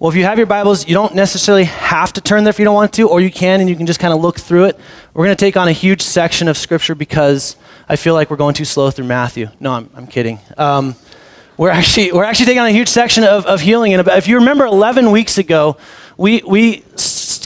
Well, if you have your Bibles, you don't necessarily have to turn there if you don't want to, or you can and you can just kind of look through it. We're going to take on a huge section of Scripture because I feel like we're going too slow through Matthew. No, I'm, I'm kidding. Um, we're actually, we're actually taking on a huge section of, of healing. And if you remember 11 weeks ago, we, we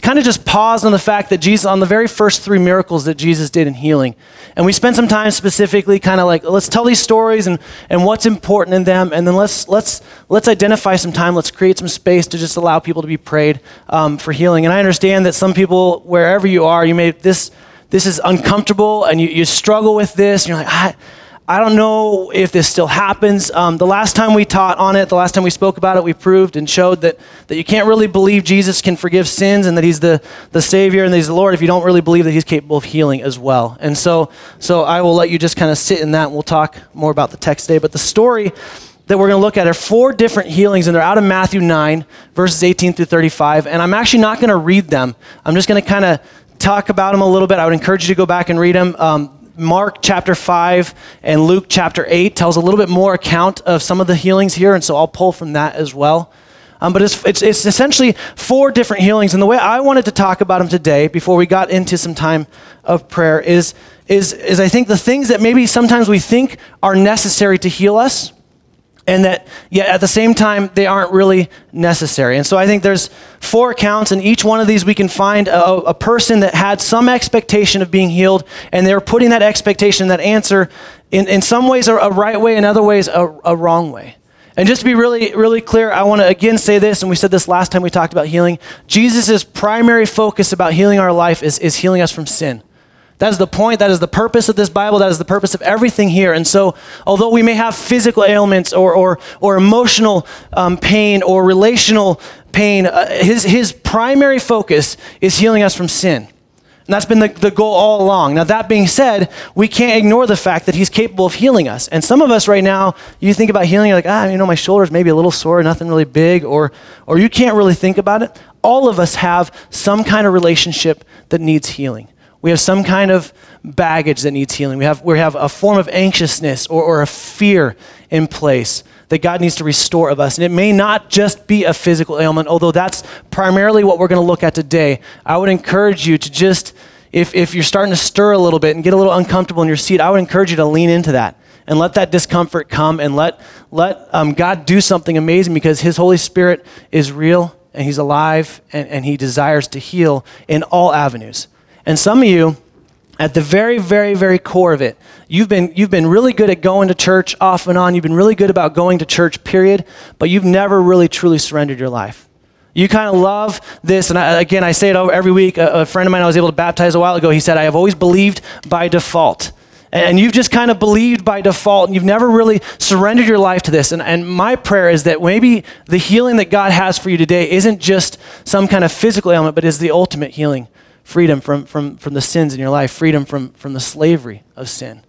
kind of just paused on the fact that Jesus, on the very first three miracles that Jesus did in healing, and we spent some time specifically kind of like, let's tell these stories and, and what's important in them, and then let's, let's, let's identify some time, let's create some space to just allow people to be prayed um, for healing. And I understand that some people, wherever you are, you may, this, this is uncomfortable and you, you struggle with this, and you're like, I, I don't know if this still happens. Um, the last time we taught on it, the last time we spoke about it, we proved and showed that, that you can't really believe Jesus can forgive sins and that he's the, the Savior and that he's the Lord if you don't really believe that he's capable of healing as well. And so, so I will let you just kind of sit in that and we'll talk more about the text today. But the story that we're going to look at are four different healings, and they're out of Matthew 9, verses 18 through 35. And I'm actually not going to read them. I'm just going to kind of talk about them a little bit. I would encourage you to go back and read them. Um, Mark chapter 5 and Luke chapter 8 tells a little bit more account of some of the healings here, and so I'll pull from that as well. Um, but it's, it's, it's, essentially four different healings. And the way I wanted to talk about them today, before we got into some time of prayer, is, is, is I think the things that maybe sometimes we think are necessary to heal us and that yet at the same time they aren't really necessary. And so I think there's four accounts, and each one of these we can find a, a person that had some expectation of being healed, and they're putting that expectation, that answer, in, in some ways a, a right way, in other ways a, a wrong way. And just to be really, really clear, I want to again say this, and we said this last time we talked about healing. Jesus' primary focus about healing our life is, is healing us from sin. That is the point. That is the purpose of this Bible. That is the purpose of everything here. And so, although we may have physical ailments or, or, or emotional um, pain or relational pain, uh, his, his primary focus is healing us from sin. And that's been the, the goal all along. Now, that being said, we can't ignore the fact that he's capable of healing us. And some of us right now, you think about healing, you're like, ah, you know, my shoulder's maybe a little sore, nothing really big, or, or you can't really think about it. All of us have some kind of relationship that needs healing. We have some kind of baggage that needs healing. We have, we have a form of anxiousness or, or a fear in place that God needs to restore of us. And it may not just be a physical ailment, although that's primarily what we're going to look at today. I would encourage you to just, if, if you're starting to stir a little bit and get a little uncomfortable in your seat, I would encourage you to lean into that and let that discomfort come and let, let um, God do something amazing because His Holy Spirit is real and He's alive and, and He desires to heal in all avenues. And some of you, at the very, very, very core of it, you've been, you've been really good at going to church off and on. You've been really good about going to church, period, but you've never really truly surrendered your life. You kind of love this, and I, again, I say it every week. A, a friend of mine I was able to baptize a while ago, he said, I have always believed by default and you've just kind of believed by default and you've never really surrendered your life to this and, and my prayer is that maybe the healing that god has for you today isn't just some kind of physical ailment but is the ultimate healing freedom from, from, from the sins in your life, freedom from, from the slavery of sin.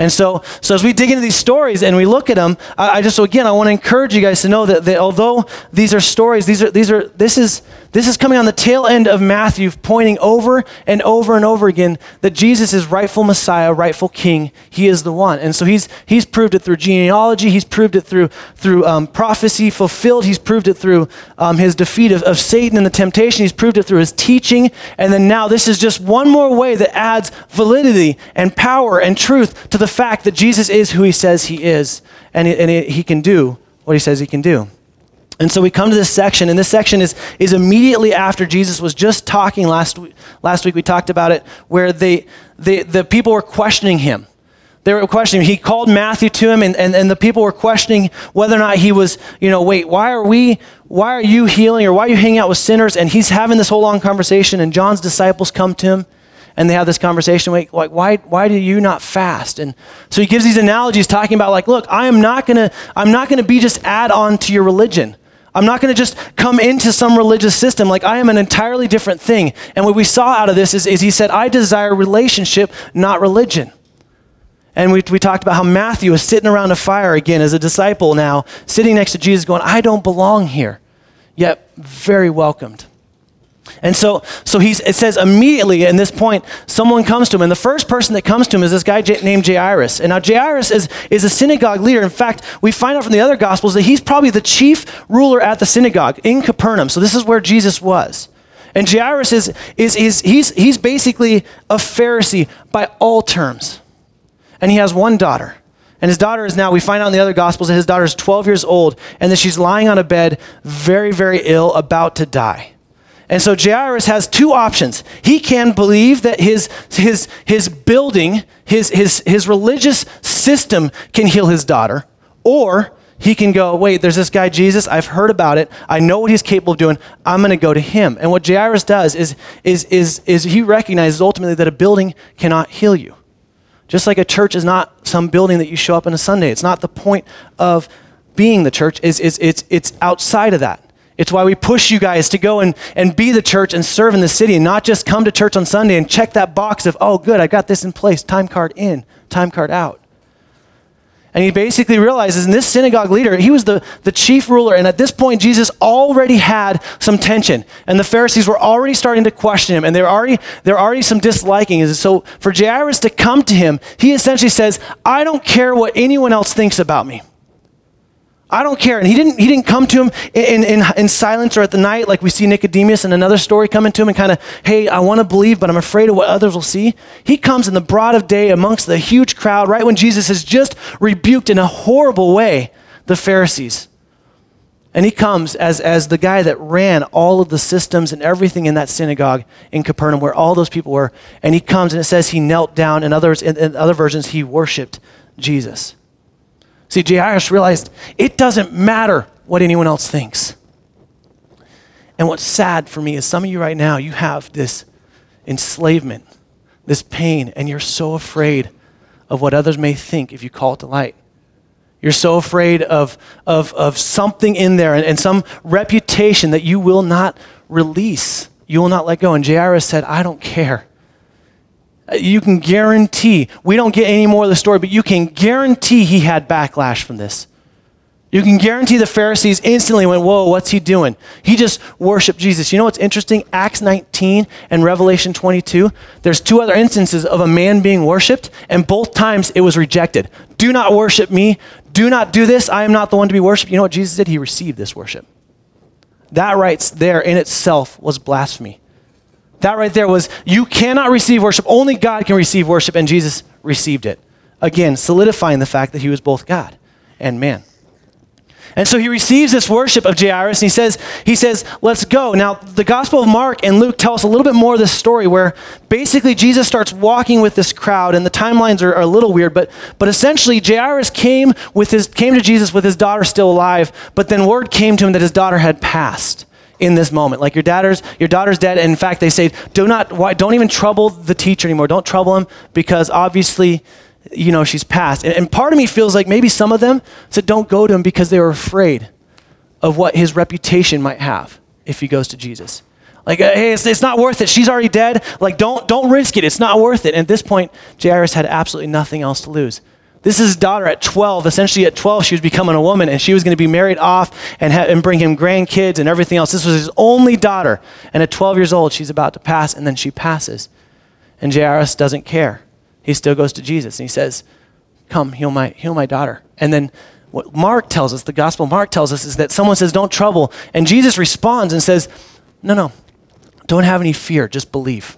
And so, so as we dig into these stories and we look at them, I, I just, so again, I want to encourage you guys to know that, that although these are stories, these are, these are, this is, this is coming on the tail end of Matthew, pointing over and over and over again that Jesus is rightful Messiah, rightful King. He is the one. And so he's, he's proved it through genealogy. He's proved it through, through um, prophecy fulfilled. He's proved it through um, his defeat of, of Satan and the temptation. He's proved it through his teaching. And then now this is just one more way that adds validity and power and truth to the fact that Jesus is who he says he is. And, he, and he can do what he says he can do. And so we come to this section, and this section is, is immediately after Jesus was just talking last week. Last week we talked about it, where they, they, the people were questioning him. They were questioning. He called Matthew to him, and, and, and the people were questioning whether or not he was, you know, wait, why are we, why are you healing, or why are you hanging out with sinners? And he's having this whole long conversation, and John's disciples come to him, and they have this conversation like, why, why do you not fast? And so he gives these analogies talking about, like, look, I am not gonna, I'm not gonna be just add on to your religion. I'm not to just come into some religious system. Like, I am an entirely different thing. And what we saw out of this is, is he said, I desire relationship, not religion. And we, we talked about how Matthew is sitting around a fire again as a disciple now, sitting next to Jesus, going, I don't belong here, yet very welcomed. And so, so he's, it says immediately in this point, someone comes to him. And the first person that comes to him is this guy named Jairus. And now Jairus is, is a synagogue leader. In fact, we find out from the other gospels that he's probably the chief ruler at the synagogue in Capernaum. So this is where Jesus was. And Jairus is, is, is he's, he's basically a Pharisee by all terms. And he has one daughter. And his daughter is now, we find out in the other gospels that his daughter is 12 years old and that she's lying on a bed, very, very ill, about to die. And so Jairus has two options. He can believe that his, his, his building, his, his, his religious system can heal his daughter, or he can go, wait, there's this guy Jesus. I've heard about it. I know what he's capable of doing. I'm going to go to him. And what Jairus does is, is, is, is he recognizes ultimately that a building cannot heal you. Just like a church is not some building that you show up on a Sunday. It's not the point of being the church. Is, it's, it's outside of that. It's why we push you guys to go and, and be the church and serve in the city and not just come to church on Sunday and check that box of, oh, good, I got this in place, time card in, time card out. And he basically realizes, and this synagogue leader, he was the, the chief ruler. And at this point, Jesus already had some tension. And the Pharisees were already starting to question him. And there already, there already some disliking. So for Jairus to come to him, he essentially says, I don't care what anyone else thinks about me. I don't care. And he didn't, he didn't come to him in, in, in silence or at the night like we see Nicodemus in another story coming to him and kind of, hey, I want to believe, but I'm afraid of what others will see. He comes in the broad of day amongst the huge crowd right when Jesus has just rebuked in a horrible way the Pharisees. And he comes as, as the guy that ran all of the systems and everything in that synagogue in Capernaum where all those people were. And he comes and it says he knelt down. In, others, in, in other versions, he worshiped Jesus. See, Jairus realized it doesn't matter what anyone else thinks. And what's sad for me is some of you right now, you have this enslavement, this pain, and you're so afraid of what others may think if you call it to light. You're so afraid of, of, of something in there and, and some reputation that you will not release. You will not let go. And Jairus said, I don't care you can guarantee, we don't get any more of the story, but you can guarantee he had backlash from this. You can guarantee the Pharisees instantly went, Whoa, what's he doing? He just worshiped Jesus. You know what's interesting? Acts 19 and Revelation 22, there's two other instances of a man being worshiped, and both times it was rejected. Do not worship me. Do not do this. I am not the one to be worshiped. You know what Jesus did? He received this worship. That right there in itself was blasphemy. That right there was, you cannot receive worship. Only God can receive worship, and Jesus received it. Again, solidifying the fact that he was both God and man. And so he receives this worship of Jairus and he says, he says, let's go. Now, the Gospel of Mark and Luke tell us a little bit more of this story where basically Jesus starts walking with this crowd and the timelines are, are, a little weird, but, but essentially Jairus came, with his, came to Jesus with his daughter still alive, but then word came to him that his daughter had passed in this moment. Like your daughter's, your daughter's dead. And in fact, they say, do not, why, don't even trouble the teacher anymore. Don't trouble him because obviously, you know, she's passed. And, and part of me feels like maybe some of them said, don't go to him because they were afraid of what his reputation might have if he goes to Jesus. Like, uh, hey, it's, it's not worth it. She's already dead. Like, don't, don't risk it. It's not worth it. And at this point, Jairus had absolutely nothing else to lose. This is his daughter at 12. Essentially, at 12, she was becoming a woman and she was going to be married off and, ha- and bring him grandkids and everything else. This was his only daughter. And at 12 years old, she's about to pass and then she passes. And Jairus doesn't care. He still goes to Jesus and he says, Come, heal my, heal my daughter. And then what Mark tells us, the gospel Mark tells us, is that someone says, Don't trouble. And Jesus responds and says, No, no, don't have any fear, just believe.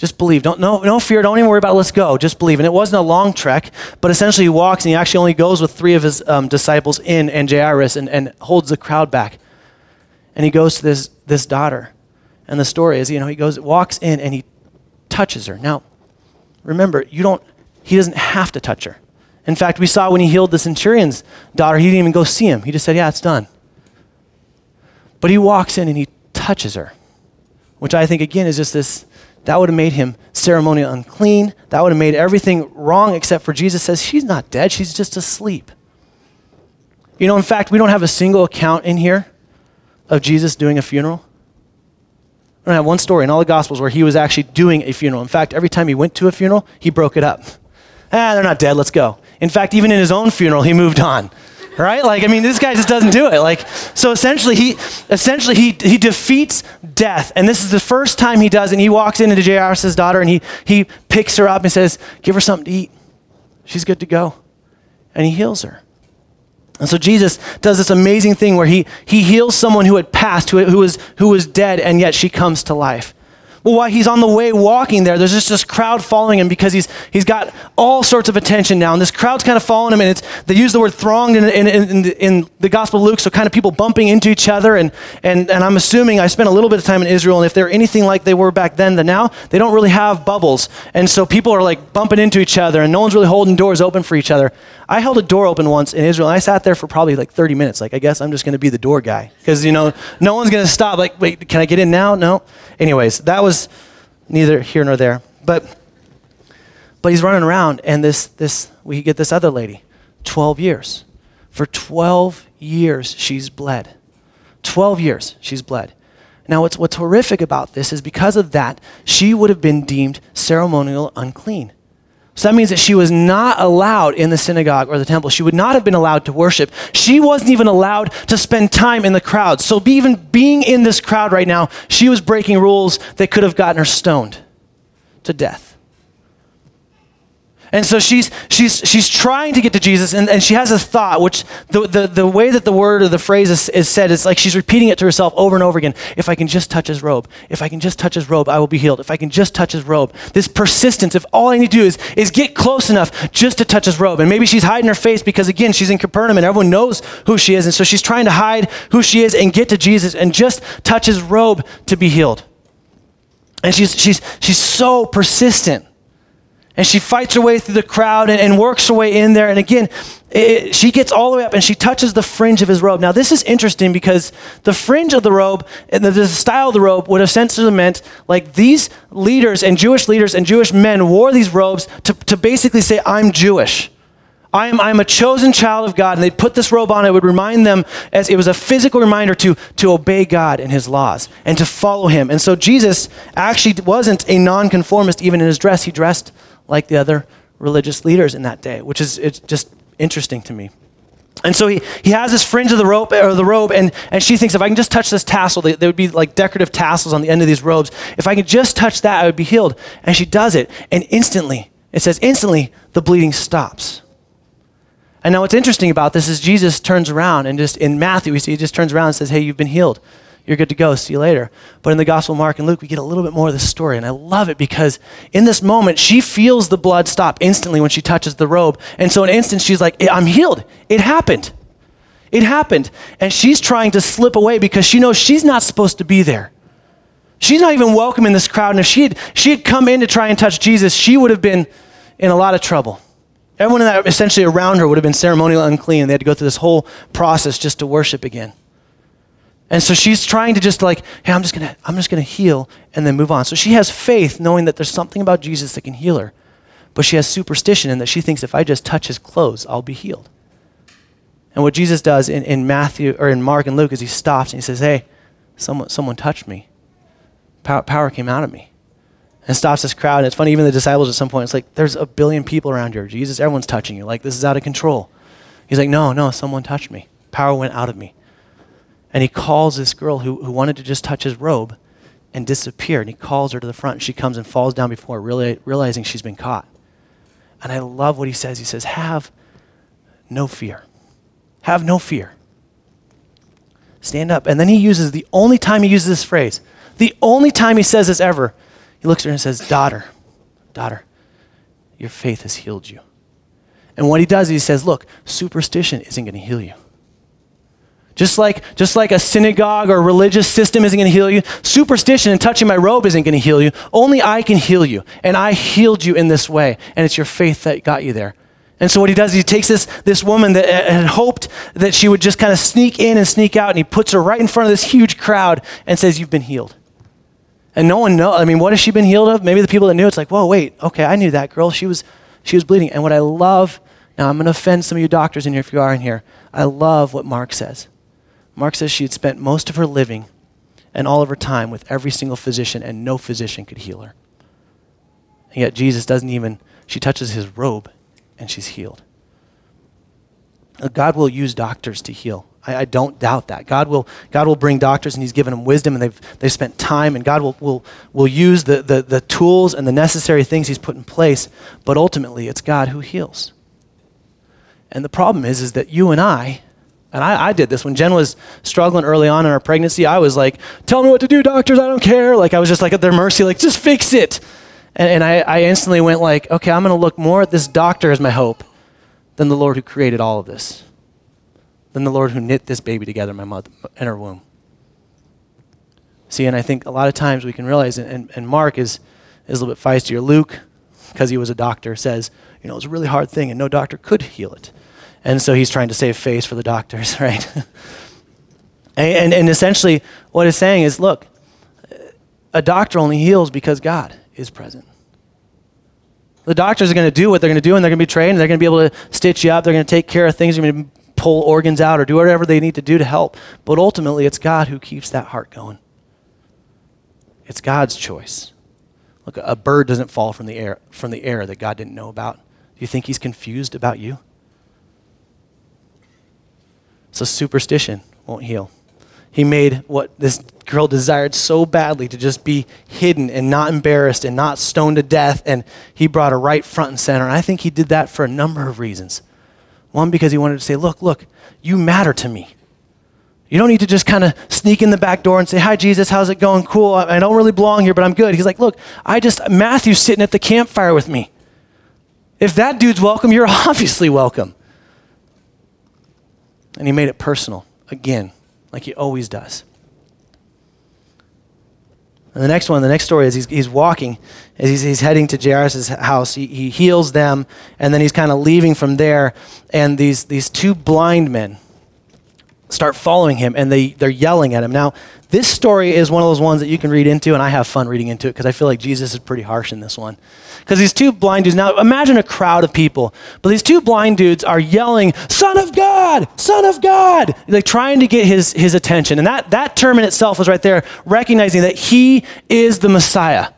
Just believe. Don't, no, no fear. Don't even worry about it. Let's go. Just believe. And it wasn't a long trek, but essentially he walks and he actually only goes with three of his um, disciples in and Jairus and, and holds the crowd back. And he goes to this, this daughter. And the story is, you know, he goes, walks in and he touches her. Now, remember, you don't, he doesn't have to touch her. In fact, we saw when he healed the centurion's daughter, he didn't even go see him. He just said, yeah, it's done. But he walks in and he touches her, which I think, again, is just this that would have made him ceremonially unclean. That would have made everything wrong, except for Jesus says, She's not dead, she's just asleep. You know, in fact, we don't have a single account in here of Jesus doing a funeral. I don't have one story in all the Gospels where he was actually doing a funeral. In fact, every time he went to a funeral, he broke it up. Ah, they're not dead, let's go. In fact, even in his own funeral, he moved on. Right? Like, I mean, this guy just doesn't do it. Like, so essentially, he essentially he he defeats death, and this is the first time he does. And he walks into Jairus' daughter, and he he picks her up and says, "Give her something to eat. She's good to go," and he heals her. And so Jesus does this amazing thing where he, he heals someone who had passed, who, who, was, who was dead, and yet she comes to life. Well, while he's on the way walking there, there's just this crowd following him because he's, he's got all sorts of attention now. And this crowd's kind of following him, and it's, they use the word thronged in, in, in, in, the Gospel of Luke, so kind of people bumping into each other. And, and, and I'm assuming I spent a little bit of time in Israel, and if they're anything like they were back then, then now they don't really have bubbles. And so people are like bumping into each other, and no one's really holding doors open for each other. I held a door open once in Israel, and I sat there for probably like 30 minutes. Like, I guess I'm just going to be the door guy because, you know, no one's going to stop. Like, wait, can I get in now? No. Anyways, that was neither here nor there. But but he's running around, and this this we get this other lady, 12 years. For 12 years, she's bled. 12 years, she's bled. Now, what's, what's horrific about this is because of that, she would have been deemed ceremonial unclean. So that means that she was not allowed in the synagogue or the temple. She would not have been allowed to worship. She wasn't even allowed to spend time in the crowd. So, even being in this crowd right now, she was breaking rules that could have gotten her stoned to death. And so she's, she's, she's trying to get to Jesus, and, and she has a thought, which the, the, the way that the word or the phrase is, is said is like she's repeating it to herself over and over again. If I can just touch his robe, if I can just touch his robe, I will be healed. If I can just touch his robe. This persistence, if all I need to do is, is get close enough just to touch his robe. And maybe she's hiding her face because, again, she's in Capernaum and everyone knows who she is. And so she's trying to hide who she is and get to Jesus and just touch his robe to be healed. And she's, she's, she's so persistent. And she fights her way through the crowd and, and works her way in there. And again, it, she gets all the way up and she touches the fringe of his robe. Now, this is interesting because the fringe of the robe and the, the style of the robe would have essentially meant like these leaders and Jewish leaders and Jewish men wore these robes to, to basically say, I'm Jewish. I'm, I'm a chosen child of God. And they'd put this robe on. It would remind them, as it was a physical reminder to, to obey God and his laws and to follow him. And so Jesus actually wasn't a nonconformist even in his dress. He dressed like the other religious leaders in that day, which is it's just interesting to me. And so he, he has this fringe of the rope or the robe, and, and she thinks if I can just touch this tassel, there would be like decorative tassels on the end of these robes. If I could just touch that, I would be healed. And she does it, and instantly, it says instantly, the bleeding stops. And now what's interesting about this is Jesus turns around and just in Matthew, we see he just turns around and says, Hey, you've been healed you're good to go. See you later. But in the Gospel of Mark and Luke, we get a little bit more of the story. And I love it because in this moment, she feels the blood stop instantly when she touches the robe. And so in an instant, she's like, I'm healed. It happened. It happened. And she's trying to slip away because she knows she's not supposed to be there. She's not even welcome in this crowd. And if she had, she had come in to try and touch Jesus, she would have been in a lot of trouble. Everyone that essentially around her would have been ceremonially unclean. They had to go through this whole process just to worship again. And so she's trying to just like, hey, I'm just gonna, I'm just gonna heal and then move on. So she has faith, knowing that there's something about Jesus that can heal her. But she has superstition in that she thinks if I just touch his clothes, I'll be healed. And what Jesus does in, in Matthew or in Mark and Luke is he stops and he says, Hey, someone, someone touched me. Power, power came out of me. And stops this crowd. And it's funny, even the disciples at some point, it's like, there's a billion people around here. Jesus, everyone's touching you. Like, this is out of control. He's like, No, no, someone touched me. Power went out of me. And he calls this girl who, who wanted to just touch his robe and disappear. And he calls her to the front. And she comes and falls down before really, realizing she's been caught. And I love what he says. He says, Have no fear. Have no fear. Stand up. And then he uses the only time he uses this phrase, the only time he says this ever, he looks at her and says, Daughter, daughter, your faith has healed you. And what he does is he says, Look, superstition isn't going to heal you. Just like, just like a synagogue or a religious system isn't going to heal you, superstition and touching my robe isn't going to heal you. Only I can heal you. And I healed you in this way. And it's your faith that got you there. And so what he does, he takes this, this woman that had hoped that she would just kind of sneak in and sneak out, and he puts her right in front of this huge crowd and says, You've been healed. And no one knows. I mean, what has she been healed of? Maybe the people that knew, it's like, Whoa, wait, okay, I knew that girl. She was, she was bleeding. And what I love, now I'm going to offend some of you doctors in here if you are in here. I love what Mark says. Mark says she had spent most of her living and all of her time with every single physician, and no physician could heal her. And yet, Jesus doesn't even, she touches his robe and she's healed. Uh, God will use doctors to heal. I, I, don't doubt that. God will, God will bring doctors and He's given them wisdom and they've, they've spent time and God will, will, will use the, the, the tools and the necessary things He's put in place. But ultimately, it's God who heals. And the problem is, is that you and I, and I, I, did this when Jen was struggling early on in our pregnancy. I was like, tell me what to do, doctors, I don't care. Like, I was just like at their mercy, like, just fix it. And, and I, I instantly went like, okay, I'm going to look more at this doctor as my hope than the Lord who created all of this than the Lord who knit this baby together in my mother, in her womb. See, and I think a lot of times we can realize, and, and Mark is, is a little bit feistier. Luke, because he was a doctor, says, you know, it's a really hard thing and no doctor could heal it. And so he's trying to save face for the doctors, right? and, and, and essentially, what he's saying is look, a doctor only heals because God is present. The doctors are going to do what they're going to do, and they're going to be trained, they're going to be able to stitch you up. They're going to take care of things. They're going to pull organs out or do whatever they need to do to help. But ultimately, it's God who keeps that heart going. It's God's choice. Look, a bird doesn't fall from the air, from the air that God didn't know about. Do you think he's confused about you? So superstition won't heal. He made what this girl desired so badly to just be hidden and not embarrassed and not stoned to death, and he brought her right front and center. And I think he did that for a number of reasons. One, because he wanted to say, Look, look, you matter to me. You don't need to just kind of sneak in the back door and say, Hi, Jesus, how's it going? Cool. I don't really belong here, but I'm good. He's like, Look, I just, Matthew's sitting at the campfire with me. If that dude's welcome, you're obviously welcome. And he made it personal, again, like he always does. And the next one, the next story is he's, he's walking, as he's, he's heading to Jairus' house. He, he heals them, and then he's kind of leaving from there. And these, these two blind men start following him, and they, they're yelling at him. Now, this story is one of those ones that you can read into, and I have fun reading into it because I feel like Jesus is pretty harsh in this one. Because these two blind dudes, now imagine a crowd of people, but these two blind dudes are yelling, Son of God, Son of God, like trying to get his, his attention. And that, that term in itself is right there, recognizing that he is the Messiah.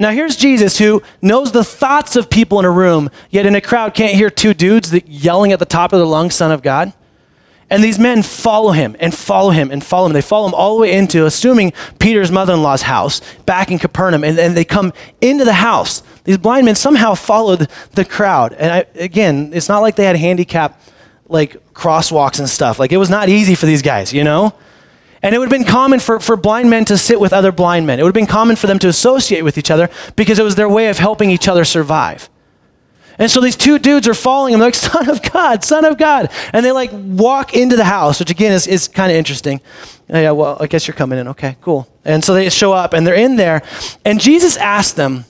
Now, here's Jesus who knows the thoughts of people in a room, yet in a crowd can't hear two dudes yelling at the top of their lungs, Son of God. And these men follow him and follow him and follow him. They follow him all the way into, assuming Peter's mother in law's house back in Capernaum. And, and they come into the house. These blind men somehow followed the crowd. And I, again, it's not like they had handicap like crosswalks and stuff. Like it was not easy for these guys, you know? And it would have been common for, for blind men to sit with other blind men. It would have been common for them to associate with each other because it was their way of helping each other survive. And so these two dudes are following him, like, Son of God, Son of God. And they like walk into the house, which again is, is kind of interesting. Oh, yeah, well, I guess you're coming in. Okay, cool. And so they show up and they're in there. And Jesus asked them,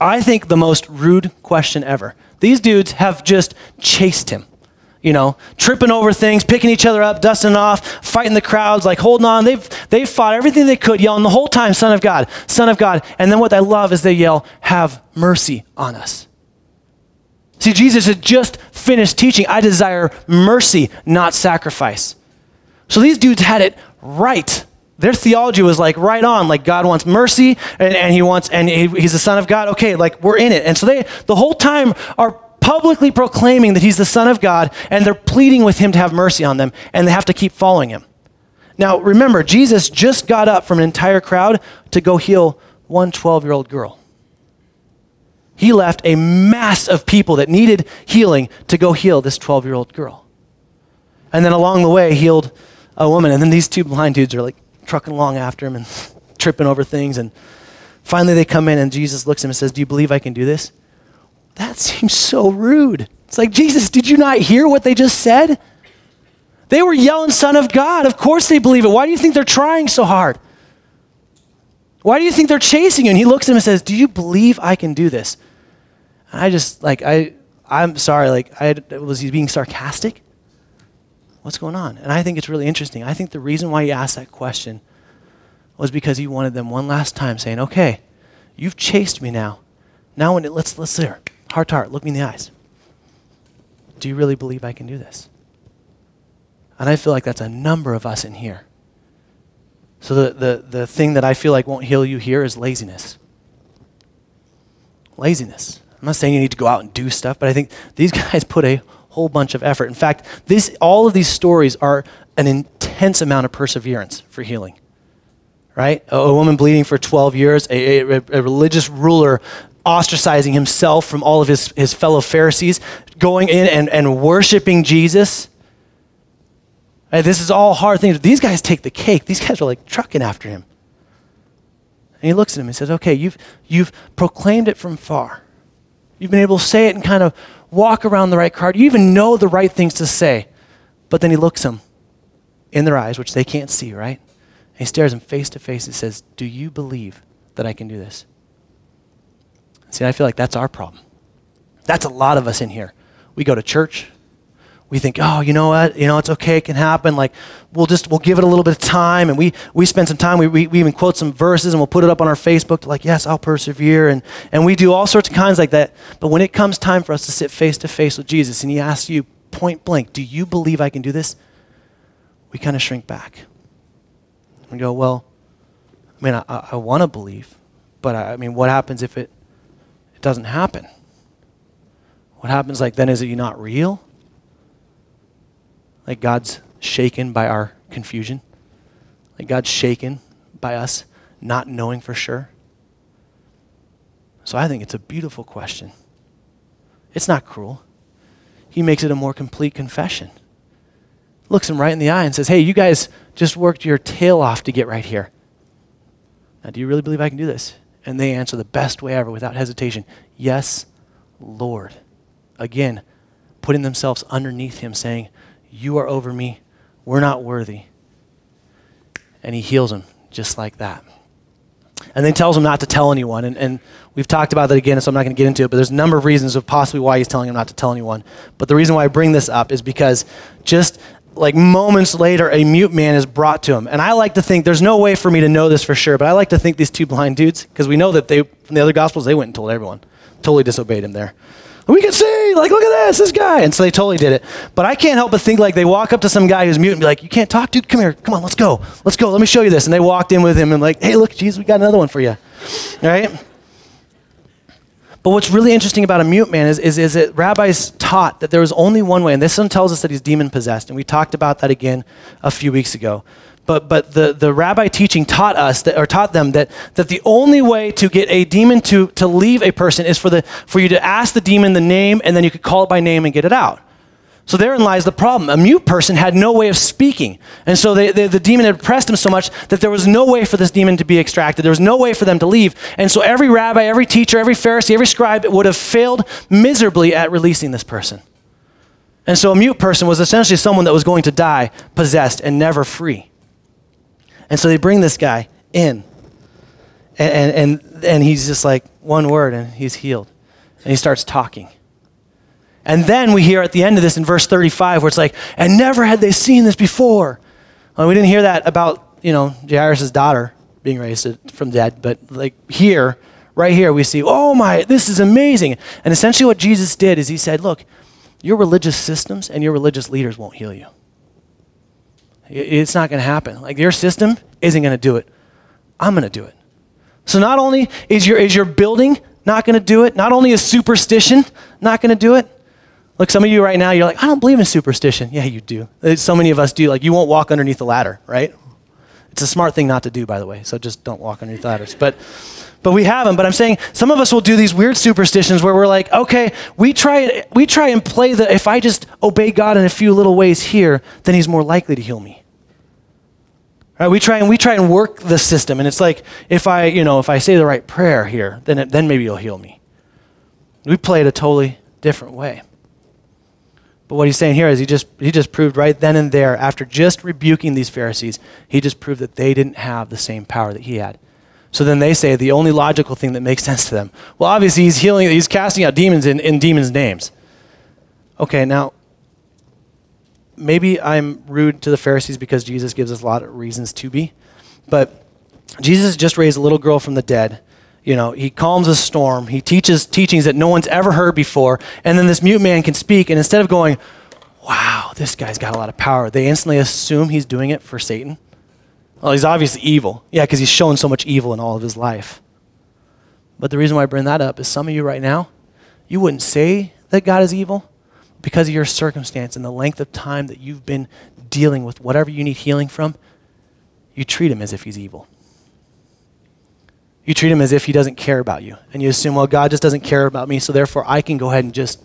I think, the most rude question ever. These dudes have just chased him you know, tripping over things, picking each other up, dusting off, fighting the crowds, like holding on. They've, they've fought everything they could, yelling the whole time, Son of God, Son of God. And then what I love is they yell, Have mercy on us. See, Jesus had just finished teaching, I desire mercy, not sacrifice. So these dudes had it right. Their theology was like right on, like God wants mercy and, and he wants, and he, he's the son of God. Okay, like we're in it. And so they, the whole time, are publicly proclaiming that he's the son of God and they're pleading with him to have mercy on them and they have to keep following him. Now, remember, Jesus just got up from an entire crowd to go heal one 12 year old girl he left a mass of people that needed healing to go heal this 12 year old girl. And then along the way, healed a woman. And then these two blind dudes are like trucking along after him and tripping over things. And finally, they come in, and Jesus looks at him and says, Do you believe I can do this? That seems so rude. It's like, Jesus, did you not hear what they just said? They were yelling, Son of God. Of course they believe it. Why do you think they're trying so hard? Why do you think they're chasing you? And he looks at him and says, Do you believe I can do this? I just, like, I, I'm sorry, like, I was he being sarcastic? What's going on? And I think it's really interesting. I think the reason why he asked that question was because he wanted them one last time saying, Okay, you've chased me now. Now when it, let's let's there. Heart to heart, look me in the eyes. Do you really believe I can do this? And I feel like that's a number of us in here. So the, the, the thing that I feel like won't heal you here is laziness. Laziness. I'm not saying you need to go out and do stuff, but I think these guys put a whole bunch of effort. In fact, this, all of these stories are an intense amount of perseverance for healing. Right? A, a woman bleeding for 12 years, a, a, a religious ruler ostracizing himself from all of his, his fellow Pharisees, going in and, and worshiping Jesus. Right, this is all hard things. These guys take the cake. These guys are like trucking after him. And he looks at him and says, Okay, you've, you've proclaimed it from far. You've been able to say it and kind of walk around the right card. You even know the right things to say. But then he looks them in their eyes, which they can't see, right? And he stares them face to face and says, Do you believe that I can do this? See, I feel like that's our problem. That's a lot of us in here. We go to church. We think, oh, you know what? You know, it's okay. It can happen. Like, we'll just, we'll give it a little bit of time. And we, we spend some time. We, we, we even quote some verses and we'll put it up on our Facebook to like, yes, I'll persevere. And, and we do all sorts of kinds like that. But when it comes time for us to sit face to face with Jesus and he asks you point blank, do you believe I can do this? We kind of shrink back. We go, well, I mean, I, I want to believe. But I, I mean, what happens if it it doesn't happen. What happens like then is it you not real? Like God's shaken by our confusion? Like God's shaken by us not knowing for sure? So I think it's a beautiful question. It's not cruel. He makes it a more complete confession. Looks him right in the eye and says, Hey, you guys just worked your tail off to get right here. Now, do you really believe I can do this? And they answer the best way ever without hesitation Yes, Lord. Again, putting themselves underneath him, saying, You are over me. We're not worthy. And he heals them just like that. And then tells them not to tell anyone. And, and we've talked about that again, so I'm not going to get into it, but there's a number of reasons of possibly why he's telling them not to tell anyone. But the reason why I bring this up is because just like moments later, a mute man is brought to him. And I like to think, there's no way for me to know this for sure, but I like to think these two blind dudes, because we know that they, from the other gospels, they went and told everyone. Totally disobeyed him there. We can see, like, look at this, this guy. And so they totally did it. But I can't help but think, like, they walk up to some guy who's mute and be like, you can't talk, dude? Come here. Come on, let's go. Let's go. Let me show you this. And they walked in with him and, like, hey, look, Jesus, we got another one for you. All right? But what's really interesting about a mute man is, is, is that rabbis taught that there was only one way, and this one tells us that he's demon possessed, and we talked about that again a few weeks ago. But, but the, the rabbi teaching taught us, that, or taught them, that, that the only way to get a demon to, to leave a person is for, the, for you to ask the demon the name, and then you could call it by name and get it out. So therein lies the problem. A mute person had no way of speaking. And so they, they, the demon had oppressed him so much that there was no way for this demon to be extracted. There was no way for them to leave. And so every rabbi, every teacher, every Pharisee, every scribe would have failed miserably at releasing this person. And so a mute person was essentially someone that was going to die possessed and never free. And so they bring this guy in. And, and, and, and he's just like, one word, and he's healed. And he starts talking. And then we hear at the end of this in verse 35 where it's like, and never had they seen this before. Well, we didn't hear that about, you know, Jairus' daughter being raised from dead, but like here, right here, we see, oh my, this is amazing. And essentially what Jesus did is he said, look, your religious systems and your religious leaders won't heal you. It's not going to happen. Like your system isn't going to do it. I'm going to do it. So not only is your, is your building not going to do it, not only is superstition not going to do it, Look, some of you right now, you're like, I don't believe in superstition. Yeah, you do. Uh, so many of us do. Like, you won't walk underneath the ladder, right? It's a smart thing not to do, by the way. So just don't walk underneath ladders. But, but we have them. But I'm saying some of us will do these weird superstitions where we're like, okay, we try, we try and play the, if I just obey God in a few little ways here, then He's more likely to heal me. Right, we try and we try and work the system, and it's like if I, you know, if I say the right prayer here, then it, then maybe you'll heal me. We play it a totally different way. But what he's saying here is he just, he just proved right then and there, after just rebuking these Pharisees, he just proved that they didn't have the same power that he had. So then they say the only logical thing that makes sense to them. Well, obviously he's healing, he's casting out demons in, in demons' names. Okay, now maybe I'm rude to the Pharisees because Jesus gives us a lot of reasons to be, but Jesus just raised a little girl from the dead you know, he calms a storm. He teaches teachings that no one's ever heard before. And then this mute man can speak. And instead of going, wow, this guy's got a lot of power, they instantly assume he's doing it for Satan. Well, he's obviously evil. Yeah, because he's shown so much evil in all of his life. But the reason why I bring that up is some of you right now, you wouldn't say that God is evil because of your circumstance and the length of time that you've been dealing with whatever you need healing from, you treat him as if he's evil. You treat him as if he doesn't care about you. And you assume, well, God just doesn't care about me, so therefore I can go ahead and just,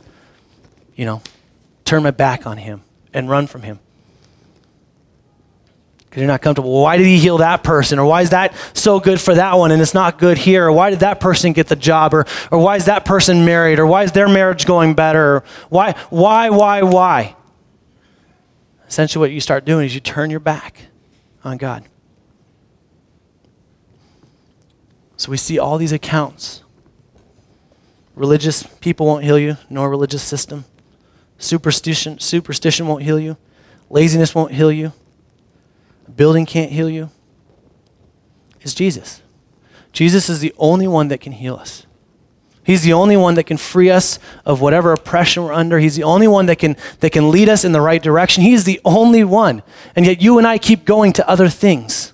you know, turn my back on him and run from him because you're not comfortable. Well, why did he heal that person? Or why is that so good for that one and it's not good here? Or why did that person get the job? Or, or why is that person married? Or why is their marriage going better? Why, why, why, why? Essentially, what you start doing is you turn your back on God. So we see all these accounts. Religious people won't heal you, nor religious system. Superstition, superstition won't heal you. Laziness won't heal you building can't heal you is Jesus. Jesus is the only one that can heal us. He's the only one that can free us of whatever oppression we're under. He's the only one that can, that can lead us in the right direction. He's the only one. And yet you and I keep going to other things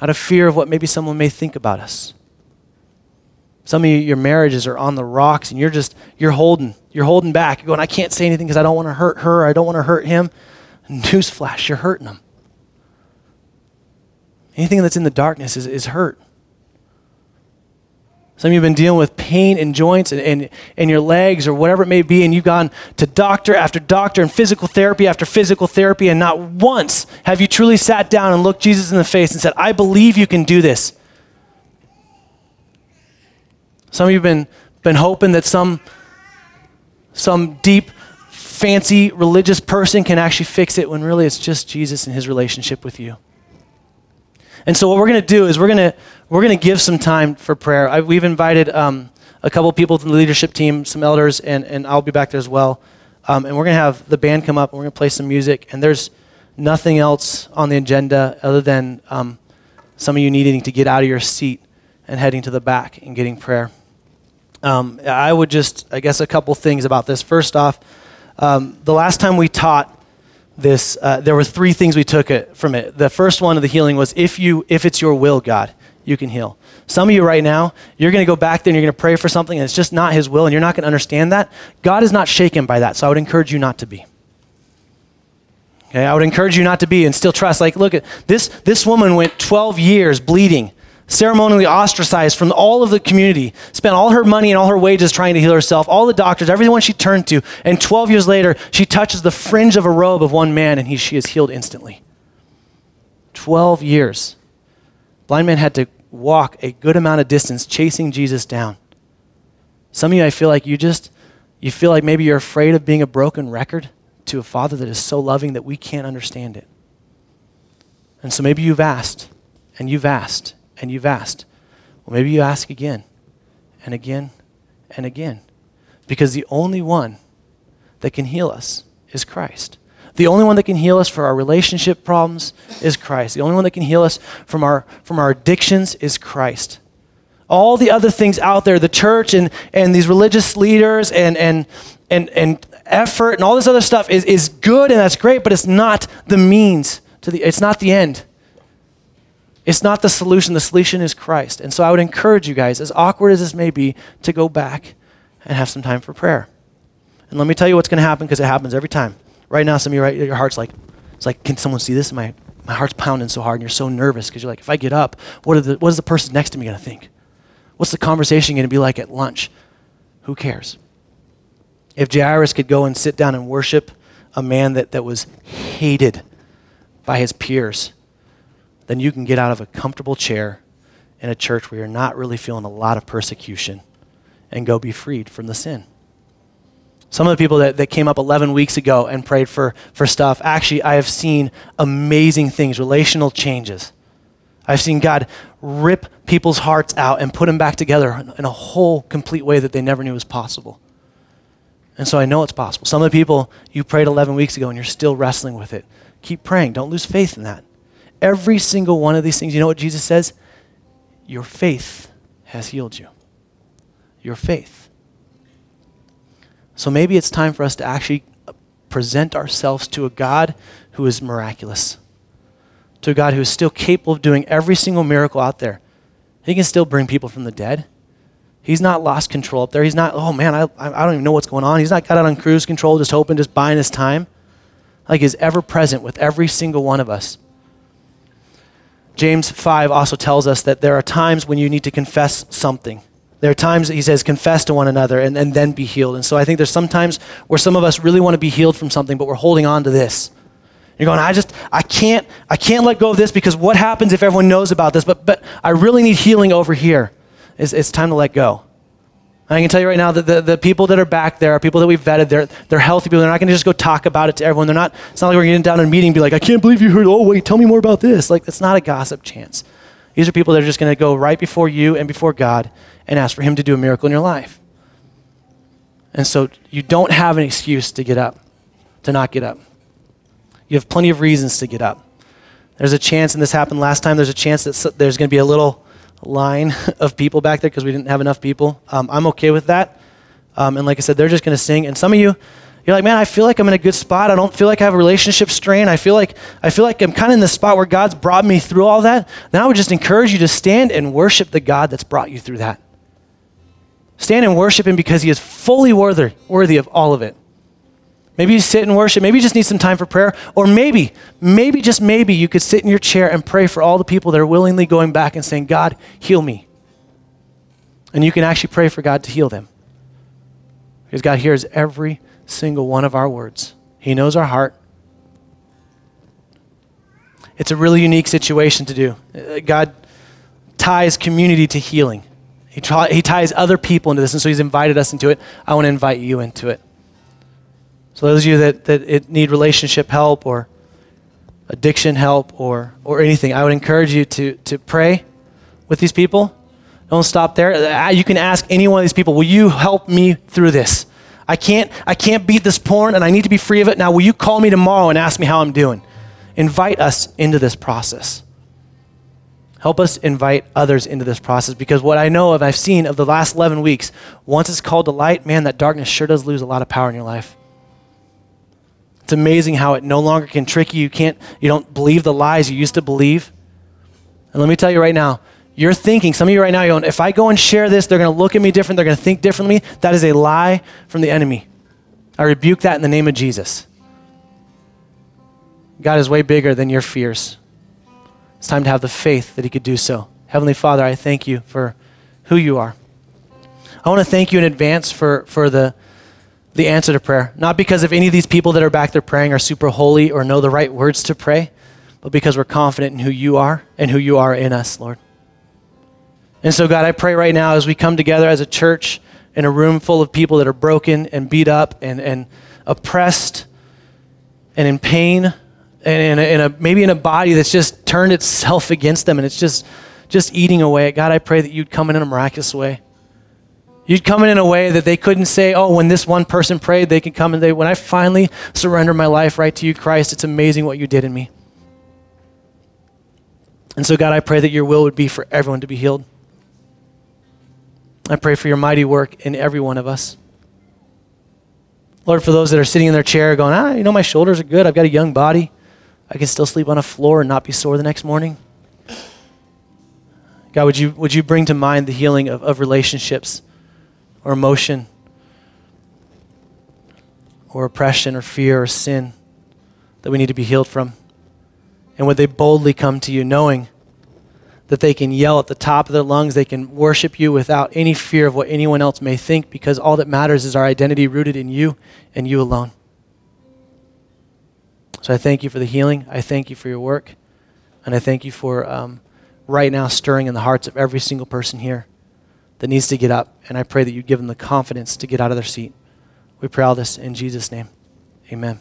out of fear of what maybe someone may think about us. Some of you, your marriages are on the rocks and you're just, you're holding, you're holding back. You're going, I can't say anything because I don't want to hurt her. I don't want to hurt him. Newsflash, you're hurting them. Anything that's in the darkness is, is hurt. Some of you have been dealing with pain in joints and, and, and your legs or whatever it may be, and you've gone to doctor after doctor and physical therapy after physical therapy, and not once have you truly sat down and looked Jesus in the face and said, I believe you can do this. Some of you have been, been hoping that some, some deep fancy religious person can actually fix it when really it's just Jesus and his relationship with you. And so what we're going to do is we're going to we're going to give some time for prayer. I, we've invited um, a couple people from the leadership team, some elders, and, and I'll be back there as well. Um, and we're going to have the band come up and we're going to play some music. And there's nothing else on the agenda other than um, some of you needing to get out of your seat and heading to the back and getting prayer. Um, I would just, I guess, a couple things about this. First off, um, the last time we taught this, uh, there were three things we took it, from it. The first one of the healing was if you, if it's your will, God, you can heal. Some of you right now, you're going to go back there and you're going to pray for something and it's just not His will and you're not going to understand that. God is not shaken by that, so I would encourage you not to be. Okay, I would encourage you not to be and still trust. Like, look at this. This woman went 12 years bleeding ceremonially ostracized from all of the community, spent all her money and all her wages trying to heal herself, all the doctors, everyone she turned to, and 12 years later, she touches the fringe of a robe of one man and he, she is healed instantly. 12 years. Blind man had to walk a good amount of distance chasing Jesus down. Some of you, I feel like you just, you feel like maybe you're afraid of being a broken record to a father that is so loving that we can't understand it. And so maybe you've asked, and you've asked, and you've asked. Well, maybe you ask again and again and again. Because the only one that can heal us is Christ. The only one that can heal us for our relationship problems is Christ. The only one that can heal us from our, from our addictions is Christ. All the other things out there, the church and, and these religious leaders and, and, and, and effort and all this other stuff is, is good and that's great, but it's not the means to the, it's not the end. It's not the solution. The solution is Christ. And so I would encourage you guys, as awkward as this may be, to go back and have some time for prayer. And let me tell you what's going to happen because it happens every time. Right now, some of you, right, your heart's like, it's like, can someone see this? My, my heart's pounding so hard, and you're so nervous because you're like, if I get up, what, the, what is the person next to me going to think? What's the conversation going to be like at lunch? Who cares? If Jairus could go and sit down and worship a man that, that was hated by his peers, then you can get out of a comfortable chair in a church where you're not really feeling a lot of persecution and go be freed from the sin. Some of the people that, that came up 11 weeks ago and prayed for, for stuff, actually, I have seen amazing things, relational changes. I've seen God rip people's hearts out and put them back together in a whole, complete way that they never knew was possible. And so I know it's possible. Some of the people you prayed 11 weeks ago and you're still wrestling with it. Keep praying. Don't lose faith in that. Every single one of these things, you know what Jesus says? Your faith has healed you. Your faith. So maybe it's time for us to actually present ourselves to a God who is miraculous, to a God who is still capable of doing every single miracle out there. He can still bring people from the dead. He's not lost control up there. He's not, oh man, I, I don't even know what's going on. He's not got it on cruise control, just hoping, just buying his time. Like he's ever present with every single one of us. James 5 also tells us that there are times when you need to confess something. There are times that he says, confess to one another and, and then be healed. And so I think there's some times where some of us really want to be healed from something, but we're holding on to this. You're going, I just, I can't, I can't let go of this because what happens if everyone knows about this? But, but I really need healing over here. It's, it's time to let go. I can tell you right now that the, the people that are back there are people that we've vetted. They're, they're healthy people. They're not going to just go talk about it to everyone. They're not, it's not like we're getting down in a meeting and be like, I can't believe you heard, oh, wait, tell me more about this. Like, it's not a gossip chance. These are people that are just going to go right before you and before God and ask for Him to do a miracle in your life. And so you don't have an excuse to get up, to not get up. You have plenty of reasons to get up. There's a chance, and this happened last time, there's a chance that there's going to be a little line of people back there because we didn't have enough people. Um, I'm okay with that. Um, and like I said, they're just going to sing. And some of you, you're like, man, I feel like I'm in a good spot. I don't feel like I have a relationship strain. I feel like I feel like I'm kind of in the spot where God's brought me through all that. Then I would just encourage you to stand and worship the God that's brought you through that. Stand and worship Him because He is fully worthy, worthy of all of it. Maybe you sit and worship. Maybe you just need some time for prayer. Or maybe, maybe, just maybe, you could sit in your chair and pray for all the people that are willingly going back and saying, God, heal me. And you can actually pray for God to heal them. Because God hears every single one of our words, He knows our heart. It's a really unique situation to do. Uh, God ties community to healing. He, he ties other people into this, and so He's invited us into it. I want to invite you into it. So those of you that, that need relationship help or addiction help or, or anything, I would encourage you to, to pray with these people. Don't stop there. You can ask any one of these people, will you help me through this? I can't, I can't beat this porn and I need to be free of it. Now, will you call me tomorrow and ask me how I'm doing? Invite us into this process. Help us invite others into this process because what I know of, I've seen of the last 11 weeks, once it's called to light, man, that darkness sure does lose a lot of power in your life. It's amazing how it no longer can trick you. You can't, you don't believe the lies you used to believe. And let me tell you right now, you're thinking, some of you right now, you're going, if I go and share this, they're going to look at me different, they're going to think differently. That is a lie from the enemy. I rebuke that in the name of Jesus. God is way bigger than your fears. It's time to have the faith that He could do so. Heavenly Father, I thank you for who you are. I want to thank you in advance for, for the, the answer to prayer. Not because of any of these people that are back there praying are super holy or know the right words to pray, but because we're confident in who you are and who you are in us, Lord. And so, God, I pray right now as we come together as a church in a room full of people that are broken and beat up and, and oppressed and in pain and in a, in a, maybe in a body that's just turned itself against them and it's just, just eating away. God, I pray that you'd come in in a miraculous way. You'd come in in a way that they couldn't say, oh, when this one person prayed, they could come and they, when I finally surrender my life right to you, Christ, it's amazing what you did in me. And so, God, I pray that your will would be for everyone to be healed. I pray for your mighty work in every one of us. Lord, for those that are sitting in their chair going, ah, you know, my shoulders are good. I've got a young body. I can still sleep on a floor and not be sore the next morning. God, would you, would you bring to mind the healing of, of relationships? Or emotion or oppression or fear or sin that we need to be healed from? And would they boldly come to you knowing that they can yell at the top of their lungs, they can worship you without any fear of what anyone else may think because all that matters is our identity rooted in you and you alone. So I thank you for the healing. I thank you for your work. And I thank you for um, right now stirring in the hearts of every single person here that needs to get up. And I pray that you give them the confidence to get out of their seat. We pray all this in Jesus' name. Amen.